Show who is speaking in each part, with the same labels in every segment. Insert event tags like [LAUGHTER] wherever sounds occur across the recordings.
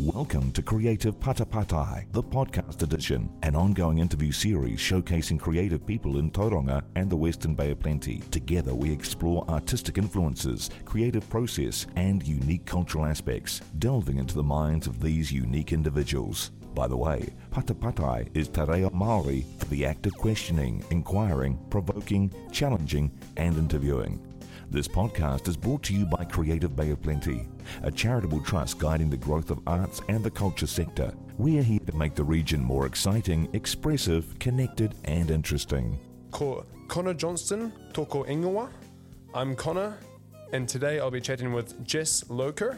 Speaker 1: Welcome to Creative Patapatai, the podcast edition, an ongoing interview series showcasing creative people in Tauranga and the Western Bay of Plenty. Together, we explore artistic influences, creative process, and unique cultural aspects, delving into the minds of these unique individuals. By the way, Patapatai is Te Reo Māori for the act of questioning, inquiring, provoking, challenging, and interviewing. This podcast is brought to you by Creative Bay of Plenty, a charitable trust guiding the growth of arts and the culture sector. We are here to make the region more exciting, expressive, connected, and interesting.
Speaker 2: Ko Connor Johnston, toko ingoa. I'm Connor, and today I'll be chatting with Jess Lowcher.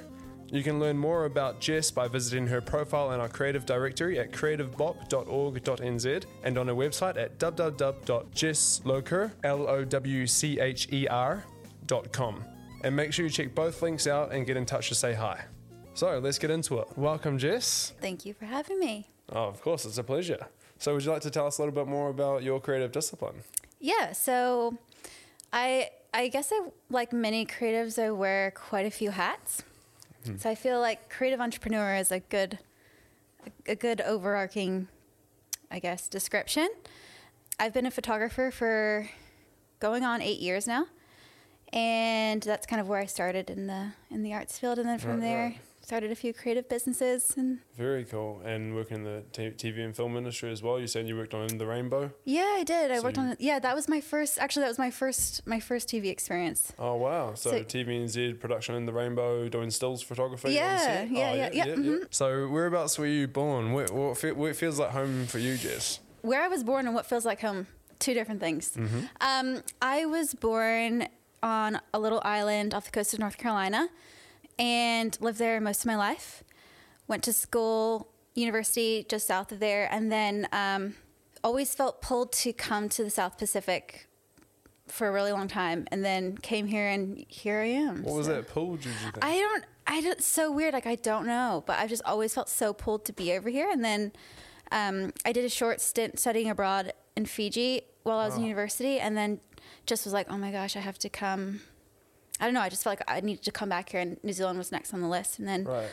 Speaker 2: You can learn more about Jess by visiting her profile in our creative directory at creativebop.org.nz and on her website at www.jesslowcher, L-O-W-C-H-E-R, dot com. And make sure you check both links out and get in touch to say hi. So let's get into it. Welcome, Jess.
Speaker 3: Thank you for having me.
Speaker 2: Oh, of course, it's a pleasure. So, would you like to tell us a little bit more about your creative discipline?
Speaker 3: Yeah, so I I guess I like many creatives I wear quite a few hats. Hmm. So I feel like creative entrepreneur is a good a good overarching I guess description. I've been a photographer for going on 8 years now. And that's kind of where I started in the in the arts field and then from
Speaker 2: Right,
Speaker 3: there
Speaker 2: right.
Speaker 3: started a few creative businesses and
Speaker 2: Very cool. And working in the t- TV and film industry as well. You said you worked on The Rainbow.
Speaker 3: yeah, I did. I
Speaker 2: So
Speaker 3: worked
Speaker 2: you-
Speaker 3: on yeah, that was my first actually that was my first my first TV experience.
Speaker 2: Oh wow! So,
Speaker 3: So-
Speaker 2: TVNZ production in the Rainbow, doing stills photography. on
Speaker 3: Yeah,
Speaker 2: set?
Speaker 3: yeah,
Speaker 2: Oh,
Speaker 3: yeah, yeah, mhm.
Speaker 2: So whereabouts were you born? Where, what feels like home for you, Jess?
Speaker 3: where I was born and what feels like home, two different things.
Speaker 2: Mm-hmm.
Speaker 3: Um, I was born on a little island off the coast of North Carolina and lived there most of my life. Went to school, university just south of there, and then um, always felt pulled to come to the South Pacific for a really long time, and then came here, and here I am.
Speaker 2: What was that pull? Did you think?
Speaker 3: I don't. I don't. So weird. Like I don't know, but I've just always felt so pulled to be over here. And then um, I did a short stint studying abroad in Fiji while I was in
Speaker 2: Oh.
Speaker 3: university, and then just was like, oh my gosh, I have to come. I don't know. I just felt like I needed to come back here, and New Zealand was next on the list. And then
Speaker 2: right.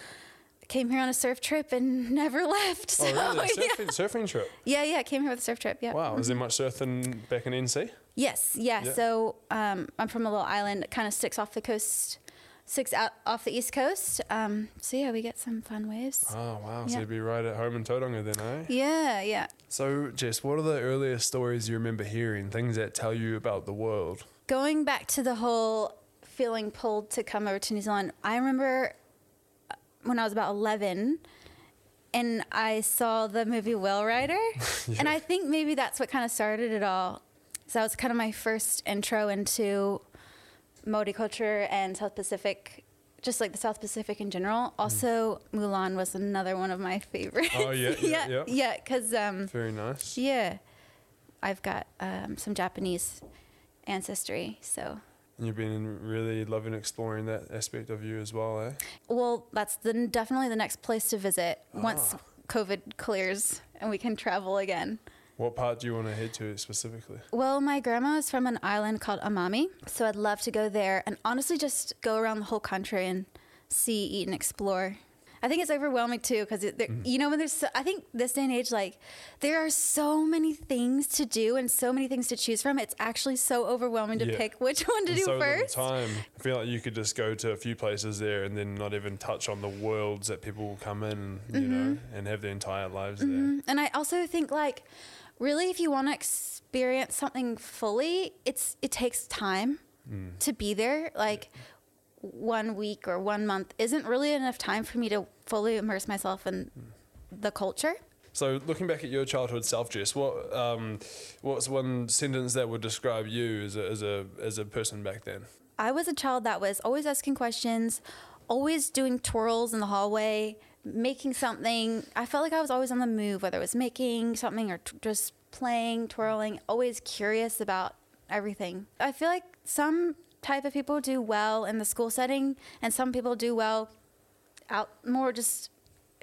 Speaker 3: came here on a surf trip and [LAUGHS] never left. So,
Speaker 2: Oh really? [LAUGHS]
Speaker 3: yeah.
Speaker 2: Surfing, surfing trip.
Speaker 3: yeah, yeah. Came here with a surf trip. Yeah.
Speaker 2: Wow. Is there much surfing back in NC?
Speaker 3: Yes, yeah.
Speaker 2: Yeah.
Speaker 3: So um, I'm from a little island that kind of sticks off the coast, sticks out off the east coast. Um, so yeah, we get some fun waves.
Speaker 2: Oh wow. So you'd be right at home in Tauranga then, eh?
Speaker 3: Yeah, yeah.
Speaker 2: So Jess, what are the earliest stories you remember hearing? Things that tell you about the world?
Speaker 3: Going back to the whole feeling pulled to come over to New Zealand, I remember uh, when I was about 11 and I saw the movie Whale Rider. [LAUGHS] And I think maybe that's what kind of started it all. So that was kind of my first intro into Maori culture and South Pacific, just like the South Pacific in general. Also, Mulan was another one of my favorites.
Speaker 2: Oh, yeah, [LAUGHS] yeah,
Speaker 3: yeah,
Speaker 2: yeah.
Speaker 3: yeah. Because um,
Speaker 2: Very nice.
Speaker 3: yeah, I've got um, some Japanese ancestry. So,
Speaker 2: And You've been really loving exploring that aspect of you as well, eh?
Speaker 3: well, that's the, definitely the next place to visit once
Speaker 2: Ah.
Speaker 3: COVID clears and we can travel again.
Speaker 2: What part do you want to head to specifically?
Speaker 3: Well, my grandma is from an island called Amami, so I'd love to go there and honestly just go around the whole country and see, eat, and explore. I think it's overwhelming too because you know when there's so, I think this day and age like there are so many things to do and so many things to choose from. It's actually so overwhelming to
Speaker 2: Yeah.
Speaker 3: pick which one to
Speaker 2: And
Speaker 3: do
Speaker 2: so
Speaker 3: first.
Speaker 2: time. I feel like you could just go to a few places there and then not even touch on the worlds that people will come in, you know,
Speaker 3: Mm-hmm.
Speaker 2: and have their entire lives there.
Speaker 3: And I also think like really if you want to experience something fully, it's it takes time
Speaker 2: Mm.
Speaker 3: to be there. Like one week or one month isn't really enough time for me to fully immerse myself in the culture.
Speaker 2: So, looking back at your childhood self, Jess, what um, what's one sentence that would describe you as a, as a as a person back then?
Speaker 3: I was a child that was always asking questions, always doing twirls in the hallway, making something. I felt like I was always on the move, whether it was making something or t- just playing, twirling, always curious about everything. I feel like some type of people do well in the school setting, and some people do well out more just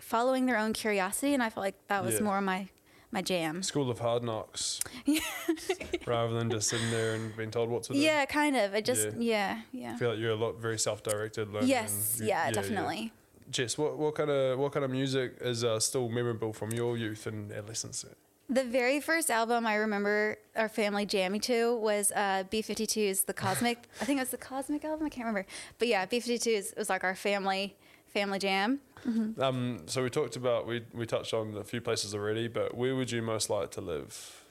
Speaker 3: following their own curiosity. And I felt like that was
Speaker 2: Yeah.
Speaker 3: more my my jam.
Speaker 2: School of hard knocks, [LAUGHS] rather than just sitting there and being told what to do.
Speaker 3: Yeah, kind of. I just
Speaker 2: Yeah.
Speaker 3: yeah, yeah.
Speaker 2: I feel like you're a lot very self-directed. Learning.
Speaker 3: Yes,
Speaker 2: You-
Speaker 3: yeah, definitely.
Speaker 2: Jess, what, what kind of what kind of music is uh, still memorable from your youth and adolescence?
Speaker 3: The very first album I remember our family jamming to was uh, B52's The Cosmic. [LAUGHS] I think it was the Cosmic album. I can't remember, but yeah, B52's was like our family family jam.
Speaker 2: Um, so we talked about we we touched on a few places already, but where would you most like to live,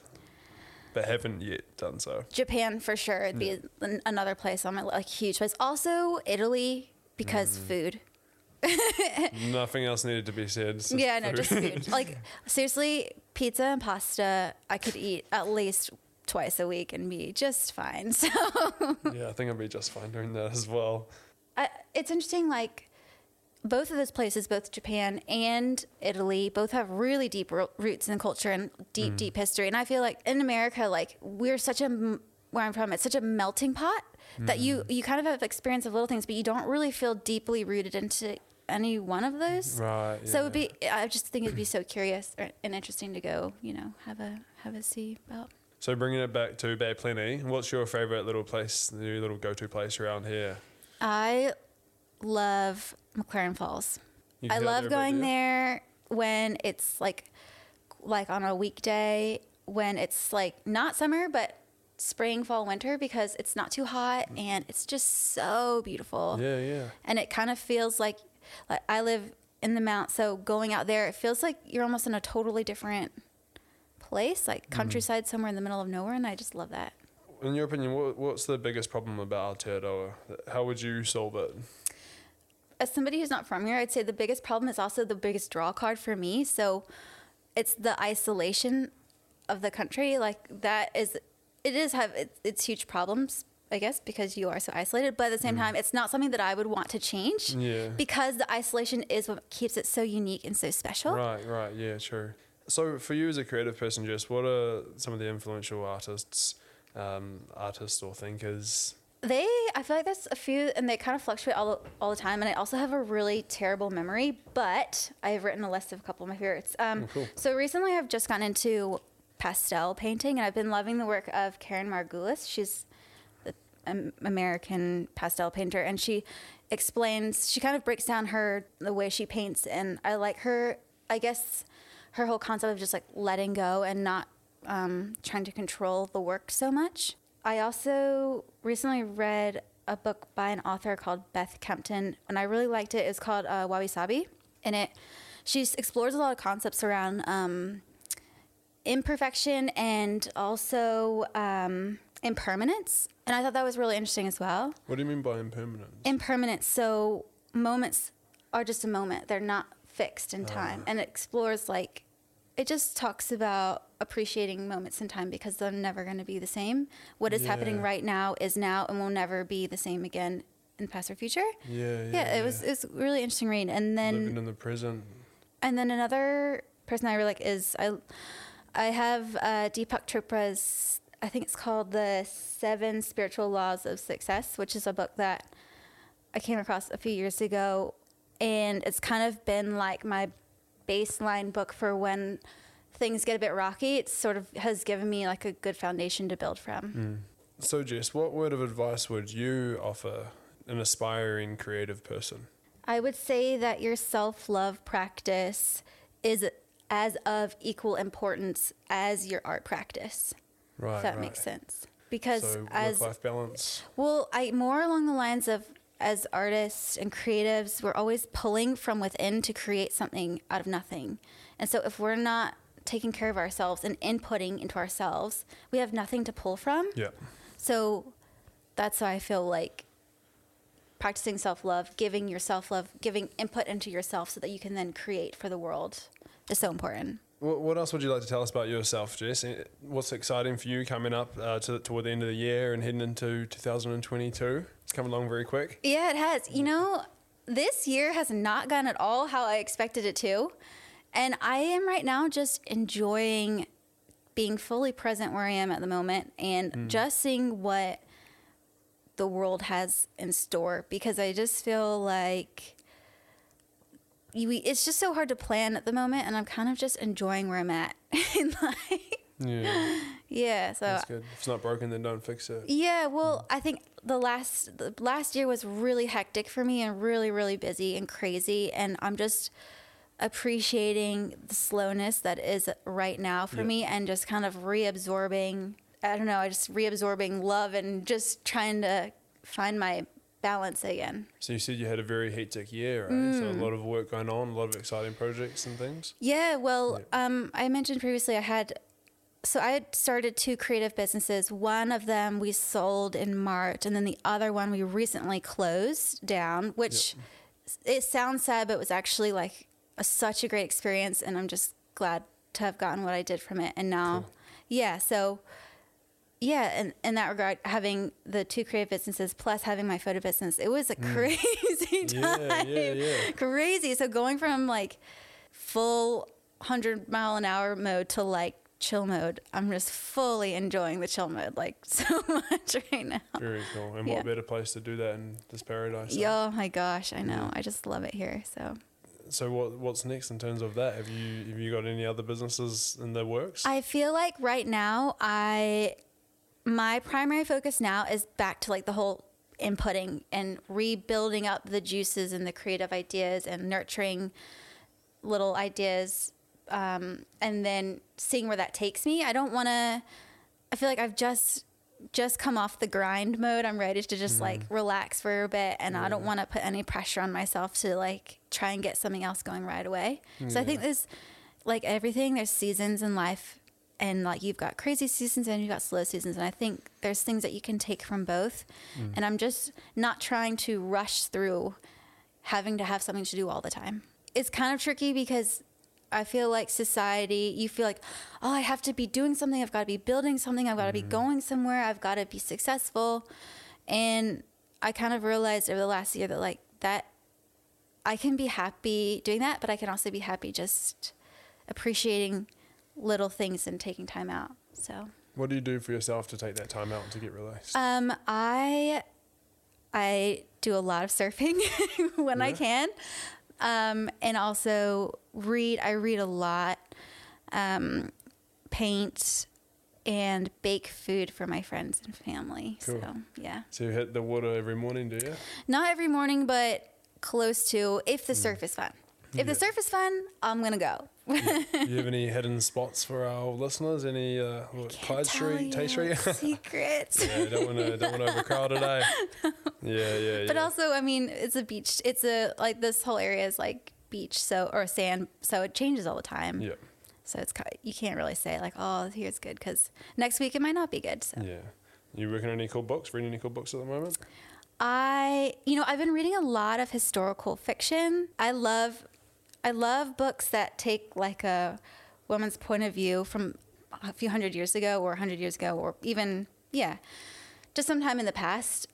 Speaker 2: but haven't yet done so?
Speaker 3: Japan for sure. It'd be an, another place on my like huge place. Also Italy because food.
Speaker 2: Nothing else needed to be said. it's
Speaker 3: Yeah, no,
Speaker 2: food.
Speaker 3: just food. [LAUGHS] like seriously, pizza and pasta I could eat at least twice a week and be just fine. [LAUGHS] So
Speaker 2: yeah, I think I'd be just fine doing that as well.
Speaker 3: I, it's interesting like both of those places both japan and italy both have really deep roots in culture and deep mm. deep history and i feel like in america like we're such a where i'm from it's such a melting pot that you mm. you kind of have experience of little things but you don't really feel deeply rooted into any one of those
Speaker 2: Right.
Speaker 3: so it would be i just think it'd be so curious and interesting to go you know have a have a see about
Speaker 2: So bringing it back to Bay Plenty, what's your favourite little place, your little go-to place around here?
Speaker 3: i love mclaren falls I love
Speaker 2: there,
Speaker 3: going there when it's like like on a weekday when it's like not summer but spring, fall, winter because it's not too hot mm. and it's just so beautiful.
Speaker 2: Yeah, yeah.
Speaker 3: And it kind of feels like like I live in the mount, so going out there it feels like you're almost in a totally different place, like mm-hmm. countryside somewhere in the middle of nowhere and I just love that.
Speaker 2: In your opinion, what, what's the biggest problem about Aotearoa? How would you solve it?
Speaker 3: as somebody who's not from here, I'd say the biggest problem is also the biggest draw card for me. So it's the isolation of the country. Like that is, it is have it's, it's huge problems, I guess, because you are so isolated. But at the same time, it's not something that I would want to change.
Speaker 2: Yeah.
Speaker 3: Because the isolation is what keeps it so unique and so special.
Speaker 2: Right, right, yeah, true. So, for you as a creative person, Jess, what are some of the influential artists, um, artists or thinkers?
Speaker 3: They, I feel like there's a few, and they kind of fluctuate all, all the time. And I also have a really terrible memory, but I've written a list of a couple of my favorites. Um,
Speaker 2: Oh, cool.
Speaker 3: So recently, I've just gotten into pastel painting, and I've been loving the work of Karen Margulis. She's American pastel painter, and she explains, she kind of breaks down her the way she paints, and I like her. I guess her whole concept of just like letting go and not um, trying to control the work so much. I also recently read a book by an author called Beth Kempton, and I really liked it. It's called uh, Wabi Sabi, and it she explores a lot of concepts around um, imperfection and also um, impermanence, and I thought that was really interesting as well.
Speaker 2: What do you mean by impermanence?
Speaker 3: Impermanence, so moments are just a moment; they're not fixed in time, and it explores like it just talks about appreciating moments in time because they're never going to be the same. What is happening right now is now and will never be the same again in the past or future.
Speaker 2: yeah, yeah.
Speaker 3: Yeah, it was it was really interesting read. And then
Speaker 2: living in the present.
Speaker 3: and then another person I really like is I I have uh, Deepak Chopra's I think it's called the Seven Spiritual Laws of Success, which is a book that I came across a few years ago, and it's kind of been like my baseline book for when things get a bit rocky. It sort of has given me like a good foundation to build from. Hmm.
Speaker 2: So, Jess, what word of advice would you offer an aspiring creative person?
Speaker 3: I would say that your self love practice is as of equal importance as your art practice.
Speaker 2: Right,
Speaker 3: if that
Speaker 2: right.
Speaker 3: makes sense. Because
Speaker 2: So,
Speaker 3: as
Speaker 2: work-life balance.
Speaker 3: well, I more along the lines of as artists and creatives, we're always pulling from within to create something out of nothing. And so if we're not taking care of ourselves and inputting into ourselves, we have nothing to pull from.
Speaker 2: Yeah.
Speaker 3: So that's why I feel like practicing self love, giving yourself love, giving input into yourself so that you can then create for the world is so important.
Speaker 2: What, what else would you like to tell us about yourself, Jess? Eh, What's exciting for you coming up uh, to, toward the end of the year and heading into 2022? It's coming along very quick.
Speaker 3: Yeah, it has. You know, this year has not gone at all how I expected it to. And I am right now just enjoying being fully present where I am at the moment and just seeing what the world has in store because I just feel like you, it's just so hard to plan at the moment and I'm kind of just enjoying where I'm at [LAUGHS] in life.
Speaker 2: Yeah,
Speaker 3: yeah, so
Speaker 2: that's good. If it's not broken, then don't fix it.
Speaker 3: Yeah, well, I think the last the last year was really hectic for me and really really busy and crazy and I'm just appreciating the slowness that is right now for
Speaker 2: Yeah.
Speaker 3: me and just kind of reabsorbing I don't know, I just reabsorbing love and just trying to find my balance again.
Speaker 2: So you said you had a very hectic year, right? So a lot of work going on, a lot of exciting projects and things.
Speaker 3: Yeah, well,
Speaker 2: Yeah.
Speaker 3: um, I mentioned previously I had, so I had started two creative businesses. One of them we sold in March, and then the other one we recently closed down, which it sounds sad, but was actually like a, such a great experience, and I'm just glad to have gotten what I did from it. And now,
Speaker 2: Cool.
Speaker 3: yeah, so. Yeah, and in that regard, having the two creative businesses plus having my photo business, it was a mm. crazy [LAUGHS] time
Speaker 2: Yeah, yeah, yeah.
Speaker 3: crazy. So going from like full 100 mile an hour mode to like chill mode, I'm just fully enjoying the chill mode like [LAUGHS] so much right now.
Speaker 2: Very cool. And what better place to do that in this paradise?
Speaker 3: Oh my gosh, I know. Mm. I just love it here. So
Speaker 2: So what what's next in terms of that? Have you have you got any other businesses in the works?
Speaker 3: I feel like right now I my primary focus now is back to like the whole inputting and rebuilding up the juices and the creative ideas and nurturing little ideas um, and then seeing where that takes me. I don't want to I feel like I've just just come off the grind mode. I'm ready to just like relax for a bit and I don't want to put any pressure on myself to like try and get something else going right away. So I think there's like everything, there's seasons in life and like you've got crazy seasons and you've got slow seasons and I think there's things that you can take from both. Mm. And I'm just not trying to rush through having to have something to do all the time. It's kind of tricky because I feel like society, you feel like, oh, I have to be doing something. I've got to be building something. I've got to be mm. going somewhere. I've got to be successful. And I kind of realized over the last year that, like, that I can be happy doing that, but I can also be happy just appreciating little things and taking time out. So,
Speaker 2: what do you do for yourself to take that time out to get relaxed?
Speaker 3: um, I I do a lot of surfing [LAUGHS] when I can, um, and also read. I read a lot, um, paint, and bake food for my friends and family.
Speaker 2: Cool.
Speaker 3: So yeah,
Speaker 2: so you hit the water every morning, do you?
Speaker 3: not every morning, but close to. If the surf is fun, if.
Speaker 2: Yeah.
Speaker 3: the surf is fun, I'm gonna go.
Speaker 2: Do you have any [LAUGHS] hidden spots for our listeners? Any uh, what, Clyde Street, Tay Street?
Speaker 3: secrets. [LAUGHS]
Speaker 2: yeah, don't want to don't want to overcrowd today. [LAUGHS] Yeah, yeah,
Speaker 3: But
Speaker 2: yeah.
Speaker 3: also, I mean, it's a beach. It's a like this whole area is like beach, so or sand, so it changes all the time.
Speaker 2: yeah,
Speaker 3: So it's you can't really say like, oh, here's good because next week it might not be good. So
Speaker 2: yeah. You working on any cool books? Reading any cool books at the moment?
Speaker 3: I, you know, I've been reading a lot of historical fiction. I love, I love books that take like a woman's point of view from a few hundred years ago or a hundred years ago or even yeah, just sometime in the past.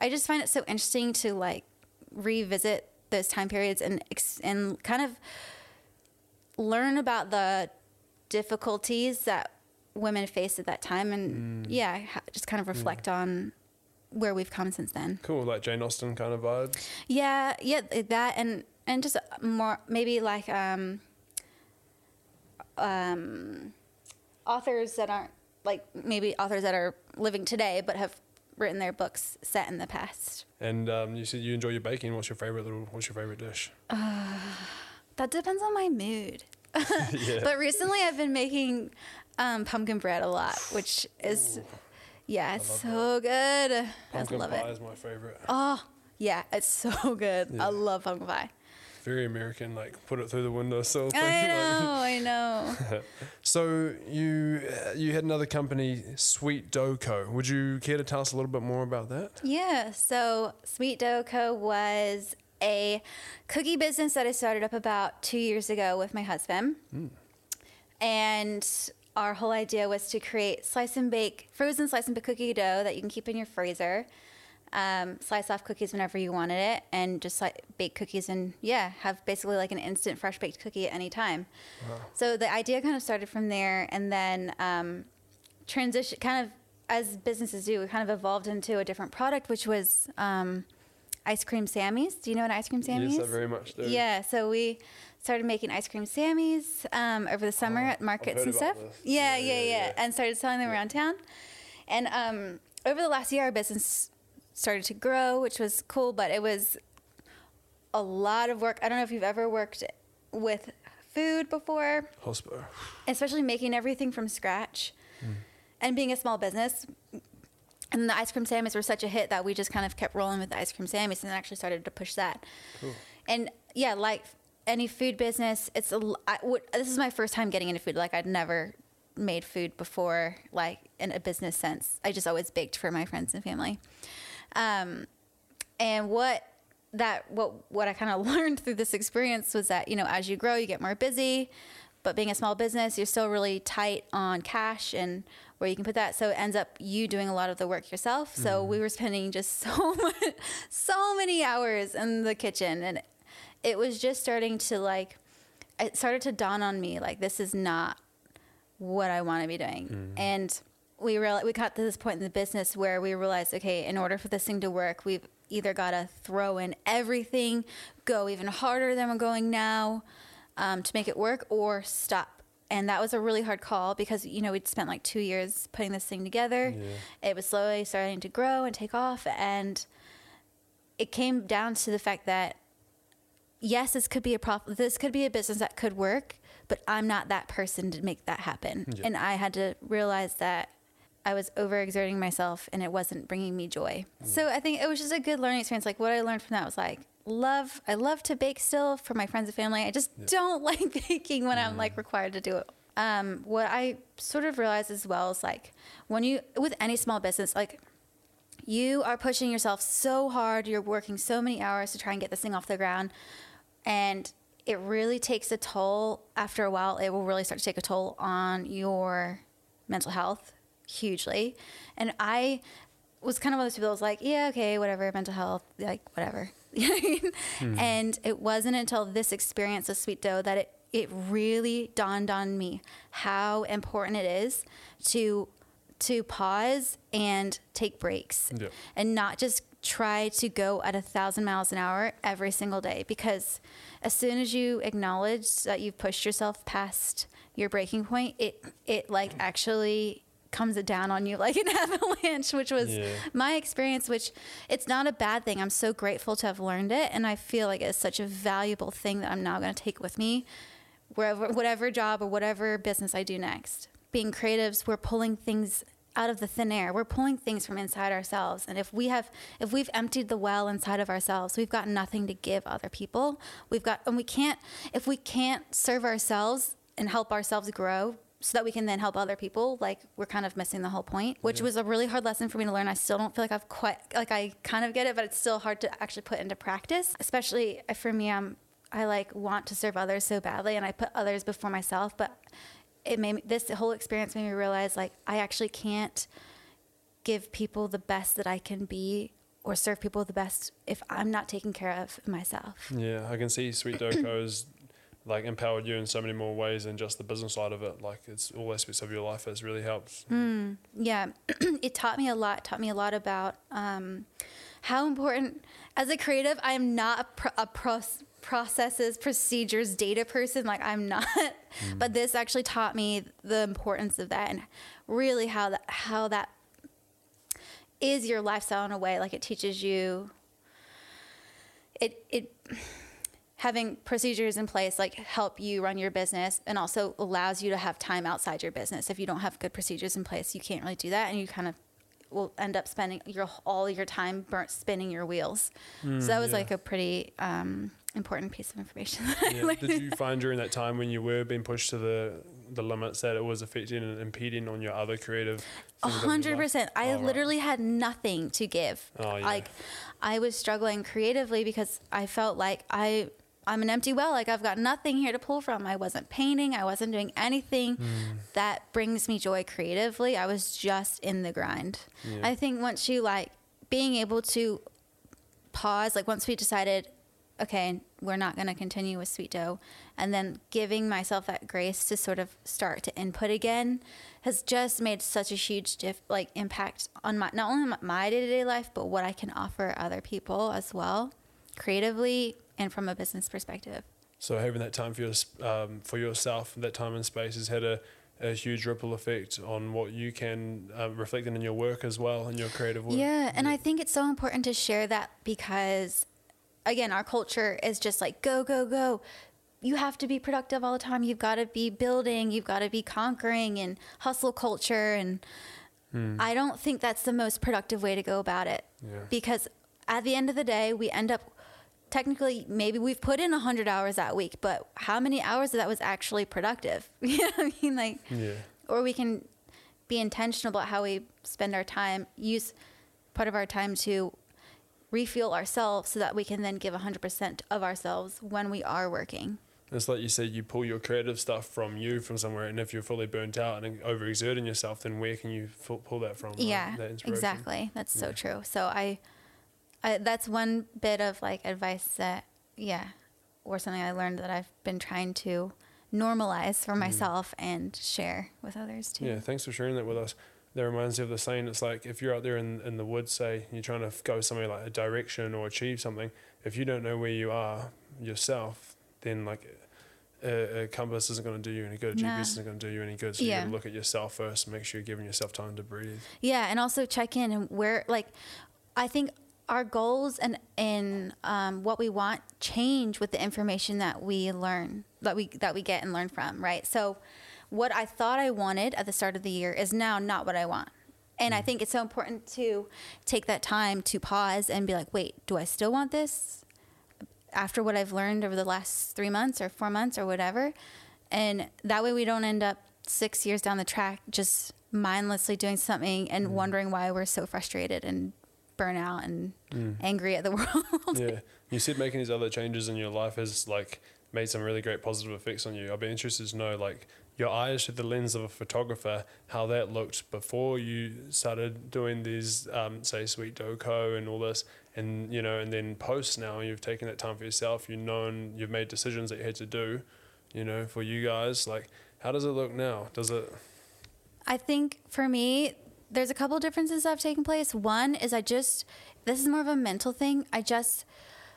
Speaker 3: I just find it so interesting to like revisit those time periods and and kind of learn about the difficulties that women faced at that time and mm. yeah, just kind of reflect on where we've come since then.
Speaker 2: Cool, like Jane Austen kind of vibes.
Speaker 3: Yeah, yeah, that and and just more maybe like um um authors that aren't like maybe authors that are living today but have written their books set in the past.
Speaker 2: And um, you said you enjoy your baking. What's your favorite little? What's your favorite dish?
Speaker 3: That depends on my mood. [LAUGHS]
Speaker 2: yeah.
Speaker 3: But recently I've been making um, pumpkin bread a lot, which is yeah, it's so good. I
Speaker 2: Pumpkin
Speaker 3: love
Speaker 2: pie
Speaker 3: it.
Speaker 2: is my favorite.
Speaker 3: Oh, yeah, it's [LAUGHS] so good.
Speaker 2: Yeah.
Speaker 3: I love pumpkin pie.
Speaker 2: Very American, like put it through the window sill thing.
Speaker 3: I know, I know. [LAUGHS]
Speaker 2: So you uh, you had another company, Sweet Dough Co. Would you care to tell us a little bit more about that?
Speaker 3: Yeah, so Sweet Dough Co. was a cookie business that I started up about two years ago with my husband. And our whole idea was to create slice and bake, frozen slice and bake cookie dough that you can keep in your freezer. Um, slice off cookies whenever you wanted it, and just like bake cookies and yeah, have basically like an instant fresh baked cookie at any time. So the idea kind of started from there, and then um, transition kind of as businesses do, we kind of evolved into a different product, which was um, ice cream Sammys. Do you know what ice cream Sammys?
Speaker 2: Yes, I very much do.
Speaker 3: Yeah, so we started making ice cream Sammys um, over the summer
Speaker 2: Oh,
Speaker 3: at markets and stuff. Yeah,
Speaker 2: Yeah,
Speaker 3: yeah,
Speaker 2: yeah,
Speaker 3: yeah,
Speaker 2: yeah.
Speaker 3: and started selling them around town. And um, over the last year, our business started to grow, which was cool, but it was a lot of work. I don't know if you've ever worked with food before
Speaker 2: Hospital.
Speaker 3: especially making everything from scratch mm. and being a small business. And the ice cream Sammys were such a hit that we just kind of kept rolling with the ice cream Sammys and actually started to push that. And yeah, like any food business, it's a, I this is my first time getting into food. Like I'd never made food before, like in a business sense. I just always baked for my friends and family. Um, and what that what what I kind of [LAUGHS] learned through this experience was that you know as you grow you get more busy, but being a small business you're still really tight on cash and where you can put that. So it ends up you doing a lot of the work yourself. So we were spending just [LAUGHS] so much, so many hours in the kitchen, and it was just starting to like it started to dawn on me like this is not what I want to be doing. And we real we got to this point in the business where we realized, okay, in order for this thing to work, we've either got to throw in everything, go even harder than we're going now um, to make it work, or stop. And that was a really hard call because you know we'd spent like two years putting this thing together. Yeah. It was slowly starting to grow and take off, and it came down to the fact that yes, this could be a prof- this could be a business that could work, but I'm not that person to make that happen.
Speaker 2: Yeah.
Speaker 3: And I had to realize that I was overexerting myself and it wasn't bringing me joy. So I think it was just a good learning experience. Like what I learned from that was like love. I love to bake still for my friends and family. I just don't [LAUGHS] like baking when I'm like required to do it. Um, what I sort of realized as well is like when you with any small business, like you are pushing yourself so hard you're working so many hours to try and get this thing off the ground and it really takes a toll after a while it will really start to take a toll on your mental health hugely and i was kind of one of those people that was like yeah okay whatever mental health like whatever You know what I mean? and it wasn't until this experience of sweet dough that it it really dawned on me how important it is to to pause and take breaks
Speaker 2: Yeah.
Speaker 3: and not just try to go at a thousand miles an hour every single day because as soon as you acknowledge that you've pushed yourself past your breaking point it it like actually comes it down on you like an [LAUGHS] avalanche which was
Speaker 2: Yeah.
Speaker 3: my experience which it's not a bad thing i'm so grateful to have learned it and i feel like it's such a valuable thing that i'm now going to take with me wherever whatever job or whatever business I do next. Being creatives, we're pulling things out of the thin air. We're pulling things from inside ourselves. And if we have if we've emptied the well inside of ourselves, we've got nothing to give other people. We've got and we can't if we can't serve ourselves and help ourselves grow so that we can then help other people, like we're kind of missing the whole point, which was a really hard lesson for me to learn. I still don't feel like I've quite like I kind of get it, but it's still hard to actually put into practice. Especially for me, I'm I like want to serve others so badly, and I put others before myself. But it made me, this whole experience made me realize like I actually can't give people the best that I can be or serve people the best if I'm not taking care of myself.
Speaker 2: Yeah, I can see Sweet Dough Co. like empowered you in so many more ways than just the business side of it. Like it's all aspects of your life has really helped.
Speaker 3: Yeah, [CLEARS THROAT] it taught me a lot. Taught me a lot about um, how important, as a creative, I am not a, pro- a processes, procedures, data person. Like I'm not, [LAUGHS] but this actually taught me the importance of that and really how that how that is your lifestyle in a way. Like it teaches you. It it having procedures in place like help you run your business and also allows you to have time outside your business if you don't have good procedures in place you can't really do that and you kind of will end up spending your all your time burnt spinning your wheels so that was
Speaker 2: yeah.
Speaker 3: like a pretty um, important piece of information
Speaker 2: Yeah. Did you find during that time when you were being pushed to the the limits that it was affecting and impeding on your other creative?
Speaker 3: A
Speaker 2: things of your
Speaker 3: hundred percent. I
Speaker 2: Oh, right.
Speaker 3: literally had nothing to give.
Speaker 2: Oh, yeah.
Speaker 3: Like, I was struggling creatively because I felt like I I'm an empty well. Like I've got nothing here to pull from. I wasn't painting. I wasn't doing anything
Speaker 2: Hmm.
Speaker 3: that brings me joy creatively. I was just in the grind.
Speaker 2: Yeah.
Speaker 3: I think once you like being able to pause, like once we decided okay, we're not going to continue with Sweet Dough. And then giving myself that grace to sort of start to input again has just made such a huge diff, like impact on my not only my day to day life, but what I can offer other people as well, creatively and from a business perspective.
Speaker 2: So having that time for your, um, for yourself, that time and space has had a, a huge ripple effect on what you can uh, reflect in your work as well, in your creative work.
Speaker 3: Yeah, and I think it's so important to share that because, again, our culture is just like go, go, go. You have to be productive all the time. You've got to be building. You've got to be conquering and hustle culture. And I don't think that's the most productive way to go about it.
Speaker 2: Yeah.
Speaker 3: Because at the end of the day, we end up technically maybe we've put in 100 hours that week, but how many hours of that was actually productive? [LAUGHS] you know what I mean? Like,
Speaker 2: Yeah.
Speaker 3: or we can be intentional about how we spend our time use part of our time to refuel ourselves so that we can then give 100% of ourselves when we are working
Speaker 2: It's like you said, you pull your creative stuff from you from somewhere, and if you're fully burnt out and overexerting yourself, then where can you pull that from? right?
Speaker 3: yeah
Speaker 2: That
Speaker 3: exactly that's so true so I, I that's one bit of like advice that yeah or something i learned that i've been trying to normalize for myself and share with others too
Speaker 2: Mm. Yeah, thanks for sharing that with us. That reminds me of the saying. It's like if you're out there in, in the woods, say you're trying to go somewhere like a direction or achieve something. If you don't know where you are yourself, then like a, a compass isn't going to do you any good. A
Speaker 3: Nah.
Speaker 2: GPS isn't going to do you any good. So you
Speaker 3: Yeah.
Speaker 2: got to look at yourself first. and Make sure you're giving yourself time to breathe.
Speaker 3: Yeah, and also check in and where like I think our goals and and um, what we want change with the information that we learn that we that we get and learn from, right? So what I thought I wanted at the start of the year is now not what I want. And I think it's so important to take that time to pause and be like, wait, do I still want this? after what I've learned over the last three months or four months or whatever. And that way we don't end up six years down the track just mindlessly doing something and wondering why we're so frustrated and burnout and angry at the [LAUGHS] world.
Speaker 2: yeah. You said making these other changes in your life has like made some really great positive effects on you. I'd be interested to know like your eyes through the lens of a photographer, how that looked before you started doing these, um, say, Sweet Dough Co and all this, and you know, and then post now you've taken that time for yourself. You've known you've made decisions that you had to do, you know, for you guys. Like, how does it look now? Does it?
Speaker 3: I think for me, there's a couple differences that have taken place. One is I just this is more of a mental thing. I just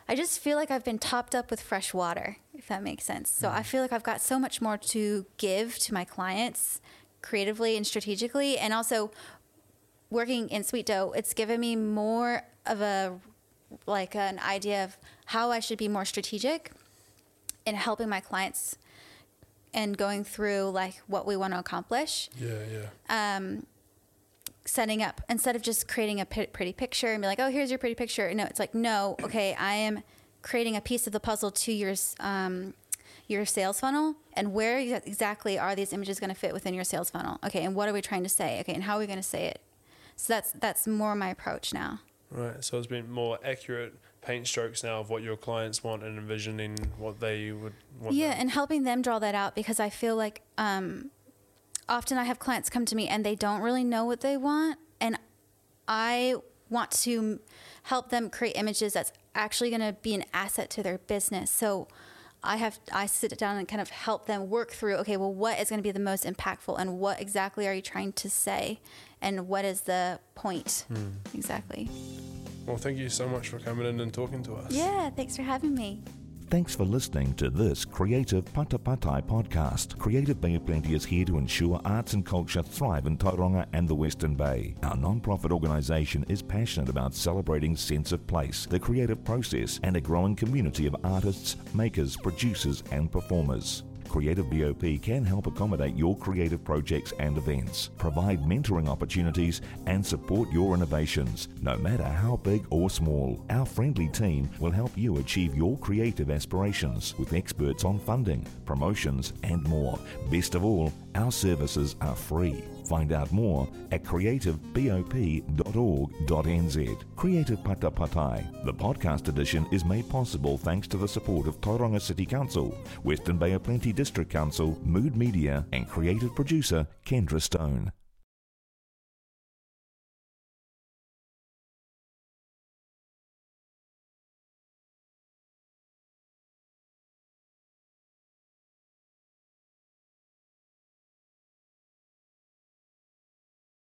Speaker 3: I just feel like I've been topped up with fresh water, if that makes sense. So I feel like I've got so much more to give to my clients creatively and strategically and also working in Sweet Dough, it's given me more of a like an idea of how I should be more strategic in helping my clients and going through like what we want to accomplish
Speaker 2: Yeah, yeah.
Speaker 3: um, setting up instead of just creating a p- pretty picture and be like, oh, here's your pretty picture. No, it's like, no, okay, I am creating a piece of the puzzle to your um, your sales funnel, and where exactly are these images going to fit within your sales funnel? Okay, and what are we trying to say? Okay, and how are we going to say it? So that's that's more my approach now.
Speaker 2: Right. So it's been more accurate paint strokes now of what your clients want and envisioning what they would want.
Speaker 3: Yeah,
Speaker 2: them-
Speaker 3: and helping them draw that out because I feel like um, often I have clients come to me and they don't really know what they want, and I want to help them create images that's actually going to be an asset to their business. So I have I sit down and kind of help them work through. Okay, well, what is going to be the most impactful, and what exactly are you trying to say, and what is the point hmm. exactly?
Speaker 2: Well, thank you so much for coming in and talking to us.
Speaker 3: Yeah, thanks for having me.
Speaker 1: Thanks for listening to this Creative Patapatai podcast. Creative Bay of Plenty is here to ensure arts and culture thrive in Tauranga and the Western Bay. Our non-profit organisation is passionate about celebrating sense of place, the creative process, and a growing community of artists, makers, producers, and performers. Creative BOP can help accommodate your creative projects and events, provide mentoring opportunities, and support your innovations, no matter how big or small. Our friendly team will help you achieve your creative aspirations with experts on funding, promotions, and more. Best of all, our services are free. Find out more at creativebop.org.nz. Creative Patapatai, the podcast edition, is made possible thanks to the support of Tauranga City Council, Western Bay of Plenty District Council, Mood Media, and creative producer Kendra Stone.